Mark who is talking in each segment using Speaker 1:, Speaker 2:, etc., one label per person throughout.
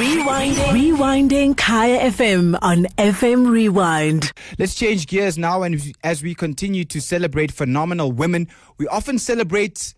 Speaker 1: Rewinding. Rewinding Kaya FM on FM Rewind.
Speaker 2: Let's change gears now, and as we continue to celebrate phenomenal women, we often celebrate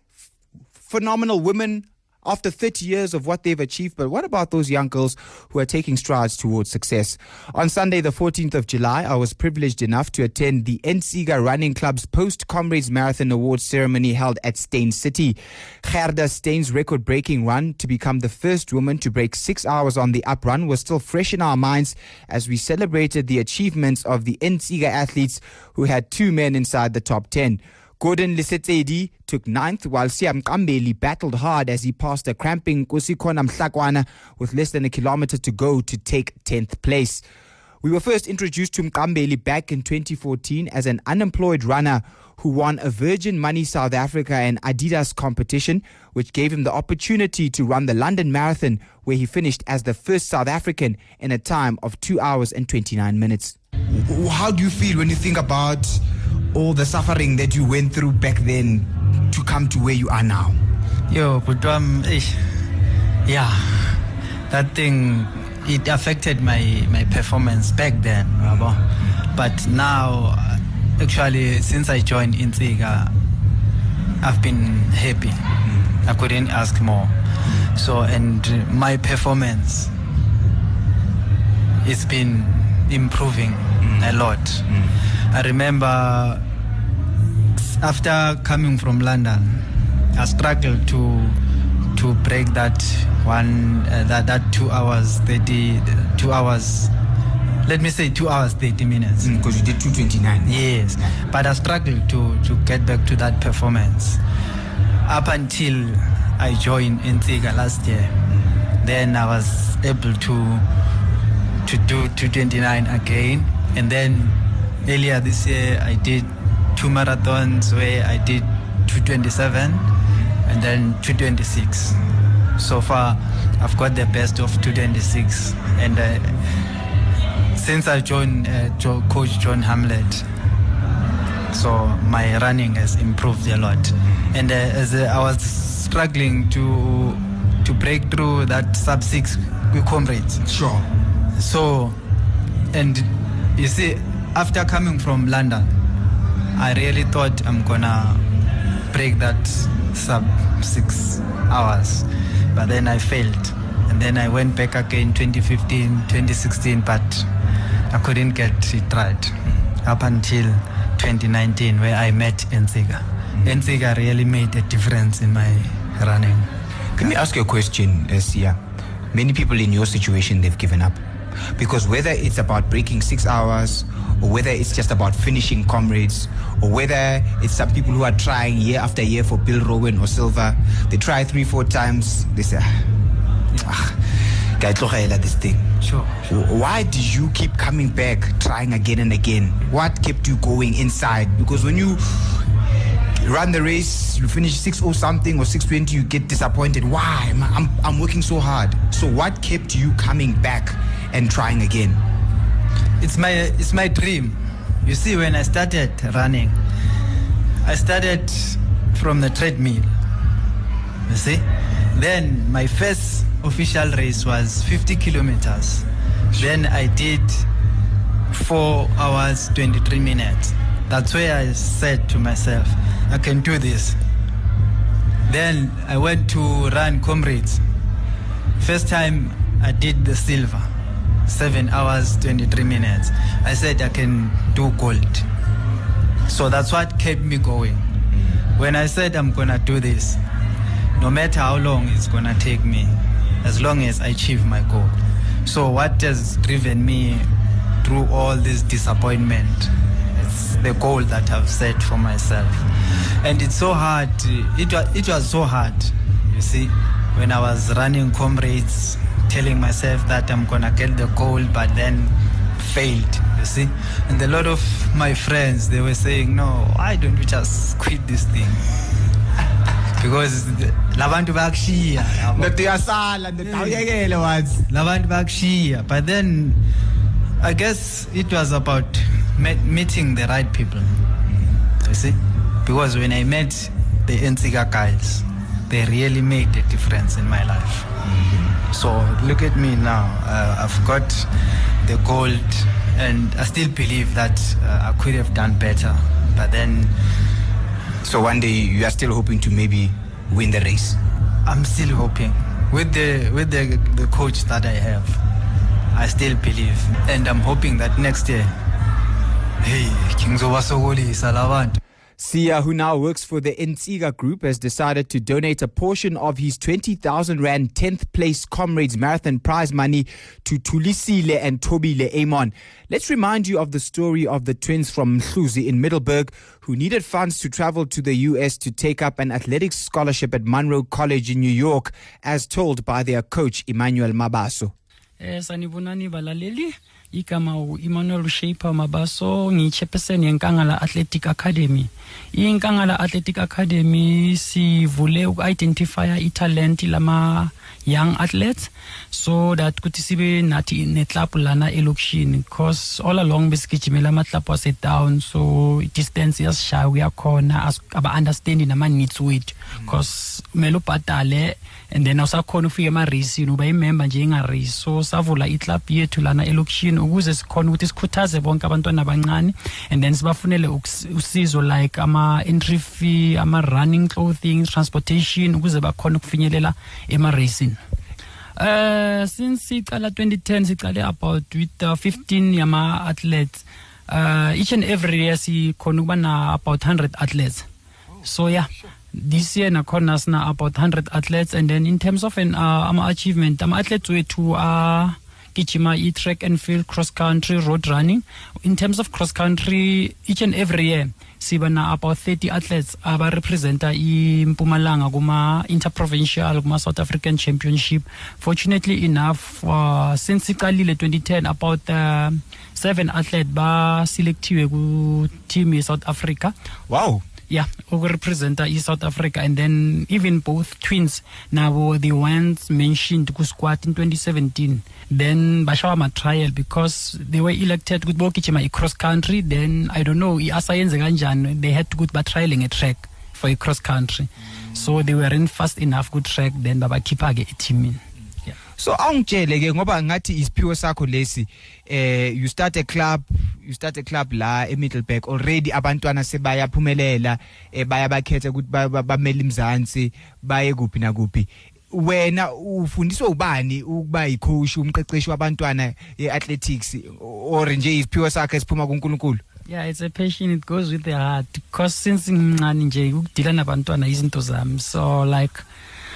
Speaker 2: phenomenal women after 30 years of what they've achieved. But what about those young girls who are taking strides towards success? On Sunday, the 14th of July, I was privileged enough to attend the Entsika Running Club's Post Comrades Marathon Awards ceremony held at Steyn City. Gerda Steyn's record breaking run to become the first woman to break six hours on the up run was still fresh in our minds as we celebrated the achievements of the Entsika athletes who had two men inside the top 10. Gordon Lesetedi took ninth, while Siya Mqambeli battled hard as he passed a cramping Nkosikhona Mhlakwana with less than a kilometer to go to take 10th place. We were first introduced to Mqambeli back in 2014 as an unemployed runner who won a Virgin Money South Africa and Adidas competition, which gave him the opportunity to run the London Marathon, where he finished as the first South African in a time of 2 hours and 29 minutes. How do you feel when you think about all the suffering that you went through back then to come to where you are now?
Speaker 3: Yo, but um, eh, yeah, that thing it affected my my performance back then, rabo. But now, actually, since I joined Entsika, I've been happy. I couldn't ask more. So, and my performance, it's been improving a lot. I remember after coming from London, I struggled to to break that one uh, that that two hours thirty two hours. Let me say two hours thirty minutes.
Speaker 2: Because you did 229.
Speaker 3: Yes, but I struggled to to get back to that performance up until I joined Entsika last year. Then I was able to to do 229 again, and then earlier this year I did two marathons where I did 227 and then 226. So far, I've got the best of 226, and uh, since I joined uh, Jo- Coach John Hamlet, so my running has improved a lot. And uh, as uh, I was struggling to to break through that sub six comrades,
Speaker 2: Sure.
Speaker 3: so, and you see, after coming from London, I really thought I'm gonna break that sub six hours, but then I failed. And then I went back again 2015, 2016, but I couldn't get it right up until 2019 where I met Entsika. Mm. Entsika really made a difference in my running.
Speaker 2: Can me ask you a question, Siya. Many people in your situation, they've given up. Because whether it's about breaking six hours, or whether it's just about finishing comrades, or whether it's some people who are trying year after year for Bill Rowan or Silver, they try three, four times, they say, ah, this thing.
Speaker 3: Sure.
Speaker 2: Why did you keep coming back, trying again and again? What kept you going inside? Because when you run the race, you finish 6 or something or 620, you get disappointed. Why? I'm, I'm working so hard. So, what kept you coming back and trying again?
Speaker 3: it's my it's my dream. You see when i started running i started from the treadmill you see? Then my first official race was 50 kilometers. Then i did 4 hours 23 minutes. That's where i said to myself i can do this. Then i went to run comrades. First time i did the silver seven hours 23 minutes. I said i can do gold. So that's what kept me going. Mm. When i said i'm gonna do this no matter how long it's gonna take me as long as i achieve my goal. So what has driven me through all this disappointment it's the goal that i've set for myself. And it's so hard it was, it was so hard you see. When i was running comrades telling myself that i'm gonna get the goal but then failed you see? And a lot of my friends they were saying no why don't you just quit this thing? Because the- labantu bayakushiya yabo. labantu bakushiya. But then i guess it was about meeting the right people you see? Because when i met the Entsika guys they really made a difference in my life. So look at me now. Uh, I've got the gold, and I still believe that uh, I could have done better. But then
Speaker 2: So one day you are still hoping to maybe win the race.
Speaker 3: I'm still hoping with the with the the coach that I have. I still believe, and I'm hoping that next year, hey, Kingzowasogoli Salavantu.
Speaker 2: Siya, who now works for the Entsika Group, has decided to donate a portion of his 20,000 Rand 10th place Comrades Marathon prize money to Thulisile and Thobile Amon. Let's remind you of the story of the twins from Mhluzi in Middleburg who needed funds to travel to the US to take up an athletics scholarship at Monroe College in New York, as told by their coach Emmanuel Mabaso.
Speaker 4: Eh igama u-Emmanuel Shaper Mabaso ngiyi-chairperson yenkangala Athletic Academy. Inkangala Athletic Academy sivule uku-identifya italent lama young athletes so that kuthi sibe nathi neclub lana elokishini because all along besigijimela amaclub wase-down so distance iyasishaya uyakhona as- aba-understandi nama-needs wethu. Because kumele ubhadale and then awusakhona ukufika ema-racini uba imember nje inga-race. So savula iclub yethu lana elokishini ukuze sikhona ukuthi sikhuthaze bonke abantwana abancane and then sibafunele usizo like ama-entry fee ama-running clothing transportation ukuze ukufinyelela ema-racing. Uh since siqala 2010 siqale about with uh, 15 yama athletes uh each and every year sikhona ukuba na about 100 athletes. So yeah this year nakhona sina about 100 athletes and then in terms of an uh, ama achievement ama athletes wethu uh gijima i-track and field cross country road running. In terms of cross country each and every year siba na about 30 athletes abarepresenta impumalanga kuma interprovincial kuma south african championship. Fortunately enough uh, since siqalile 2010 about uh, seven athletes baselectiwe ku team ye-south africa.
Speaker 2: Wow.
Speaker 4: Yeah ukurepresenta uh, i-south africa. And then even both twins nabo the ones mentioned ku-squad in 2017 then bashawa ma-trial because they were elected ukuthi bogijima i-cross country then i don't know they had to go ukuthi batriale nge-track for i-cross country so they weren't fast enough ku-track then babakhipha-ke eteamini yeah.
Speaker 2: So awungitshele ke ngoba ngathi isiphiwo sakho lesi eh you start a club you start a club la eMiddleburg already abantwana sebayaphumelela eh bayabakhetha ukuthi ba- ba- bamele imzansi baye kuphi na kuphi wena ufundiswa ubani ukuba yicoach umqeqeshi wabantwana eathletics or nje isiphiwo sakhe siphuma kuNkulunkulu?
Speaker 4: Yeah it's a passion. It goes with the heart. Because since ngimncane nje ukudila nabantwana izinto zami. So like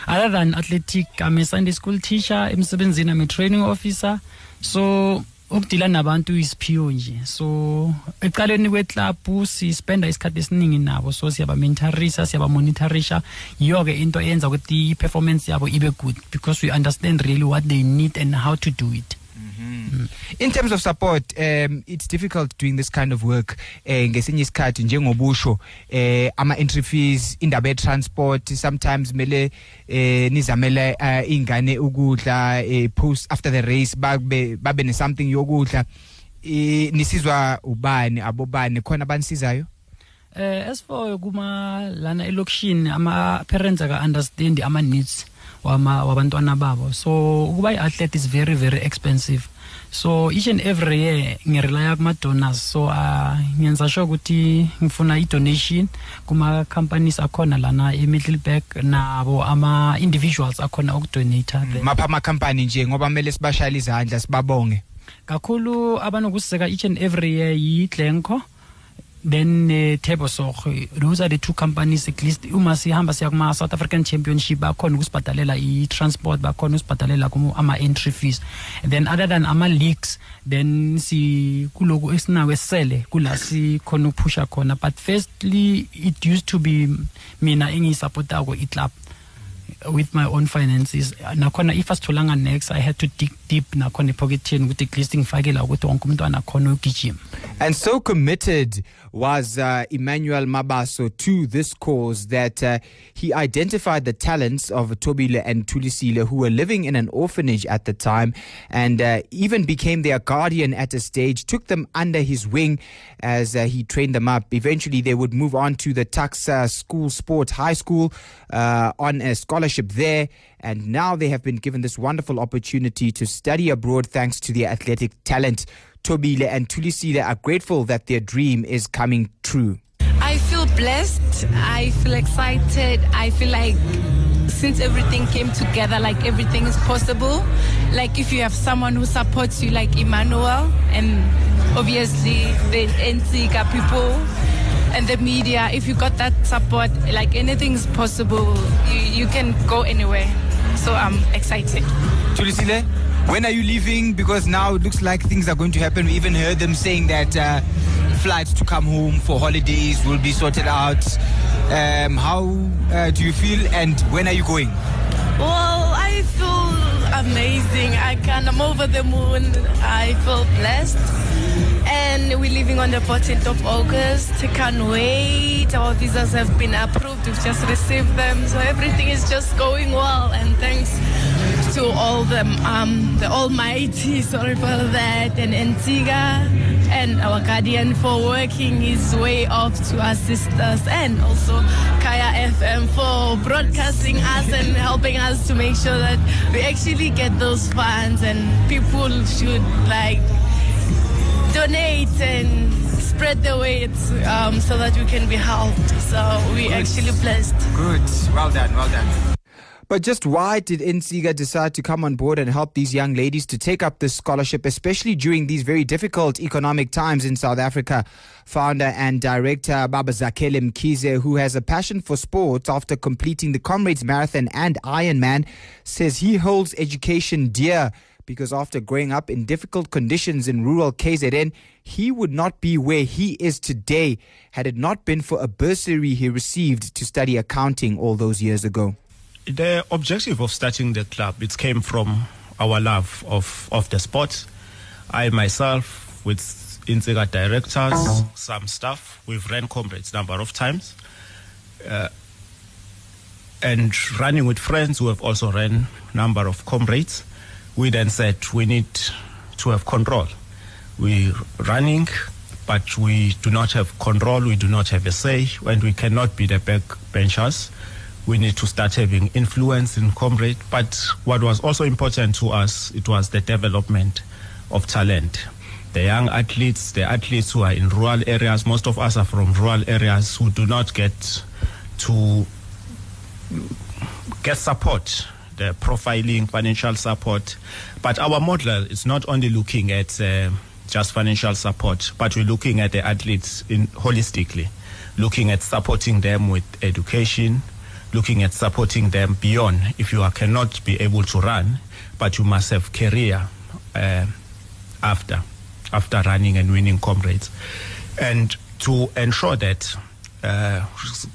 Speaker 4: other than athletic i'm a sunday school teacher emsebenzini i'm a training officer. So ukudila nabantu isiphiwo nje. So ekuqaleni kweclub sispenda isikhathi esiningi nabo. So siyabamentorisa siyabamonitorisha yiyo-ke into eyenza ukuthi i-performance yabo ibe good because we understand really what they need and how to do it.
Speaker 2: In terms of support um it's difficult doing this kind of work eh ngesinye isikhathi njengobusho eh ama entry fees indaba transport sometimes mele eh nizamela eh, ingane ukudla eh, post after the race babe babe ne something yokudla. Eh nisizwa ubani abobani khona abanisizayo?
Speaker 4: Eh as for kuma lana elokishini ama parents aka understand ama needs wama wabantwana babo. So ukuba i-athlete is very very expensive. So each and every year ngirelaya kuma donors so uh, ngenza sure ukuthi ngifuna i-donation kuma companies akhona lana e-Middleburg nabo ama individuals akhona ukudonata there
Speaker 2: mapha ama company nje ngoba mele sibashayile izandla sibabonge.
Speaker 4: Kakhulu abanokuseka each and every year yi-glenco then uh, tebosog those are the two companies at least uma sihamba siya kuma south african championship bakhona ukusibhadalela i-transport bakhona ukusibhadalela ama-entry fees. Then other than ama-leagues then si kuloku esinako esisele kula sikhona ukuphusha khona. But firstly it used to be mina engiyisapotako i-club with my own finances nakhona if next i had to dig deep nakhona epocketini ukuthi at ngifakela ukuthi wonke umntwana khona ugijima
Speaker 2: And so committed was uh, Emmanuel Mabaso to this cause that uh, he identified the talents of Thobile and Thulisile, who were living in an orphanage at the time, and uh, even became their guardian at a stage, took them under his wing as uh, he trained them up. Eventually, they would move on to the Taxa School Sports High School uh, on a scholarship there. And now they have been given this wonderful opportunity to study abroad thanks to their athletic talent. Thobile and Thulisile are grateful that their dream is coming true.
Speaker 5: I feel blessed. I feel excited. I feel like since everything came together, like everything is possible. Like if you have someone who supports you, like Emmanuel, and obviously the Entsika people and the media, if you got that support, like anything's possible. You, you can go anywhere. So I'm excited.
Speaker 2: Thulisile, when are you leaving? Because now it looks like things are going to happen. We even heard them saying that uh, flights to come home for holidays will be sorted out. Um, how uh, do you feel and when are you going?
Speaker 5: Well, I feel amazing. I can. I'm over the moon. I feel blessed. And we're leaving on the 14th of August. Can't wait. Our visas have been approved. We've just received them. So everything is just going well. And thanks to all them, um, the Almighty, sorry for that, and Entsika and our guardian for working his way off to assist us, and also Kaya FM for broadcasting us and helping us to make sure that we actually get those funds, and people should like donate and spread the weight um, so that we can be helped. So we actually blessed.
Speaker 2: Good. Well done. Well done. But just why did Entsika decide to come on board and help these young ladies to take up this scholarship, especially during these very difficult economic times in South Africa? Founder and director Baba Zakele Mkize, who has a passion for sports after completing the Comrades Marathon and Ironman, says he holds education dear because after growing up in difficult conditions in rural KZN, he would not be where he is today had it not been for a bursary he received to study accounting all those years ago.
Speaker 6: The objective of starting the club it came from our love of, of the sport. I myself, with Entsika directors, some staff, we've ran comrades number of times. Uh, and running with friends who have also ran number of comrades, we then said we need to have control. We're running, but we do not have control. We do not have a say, and we cannot be the backbenchers we need to start having influence in comrade. But what was also important to us, it was the development of talent. The young athletes, the athletes who are in rural areas, most of us are from rural areas who do not get to get support, the profiling, financial support. But our model is not only looking at uh, just financial support, but we're looking at the athletes in holistically, looking at supporting them with education, looking at supporting them beyond if you are, cannot be able to run, but you must have career uh, after after running and winning comrades, and to ensure that. Uh,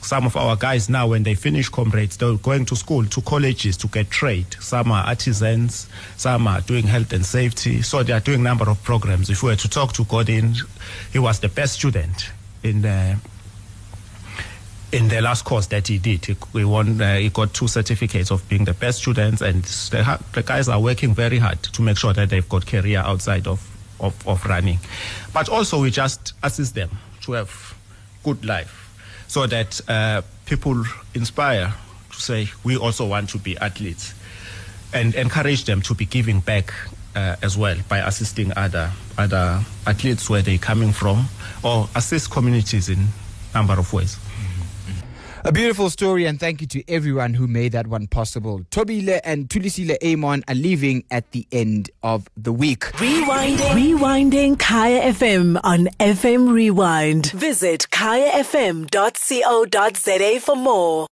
Speaker 6: some of our guys now, when they finish comrades, they're going to school, to colleges to get trade. Some are artisans, some are doing health and safety. So they are doing a number of programs. If we were to talk to Godin, he was the best student in the in the last course that he did, he, he won. Uh, he got two certificates of being the best students, and the, the, guys are working very hard to make sure that they've got career outside of, of, of running. But also, we just assist them to have good life, so that uh, people inspire to say we also want to be athletes, and encourage them to be giving back uh, as well by assisting other other athletes where they're coming from, or assist communities in number of ways.
Speaker 2: A beautiful story, and thank you to everyone who made that one possible. Thobile and Thulisile Amon are leaving at the end of the week.
Speaker 1: Rewinding. Rewinding Kaya FM on FM Rewind. Visit kayafm.co.za for more.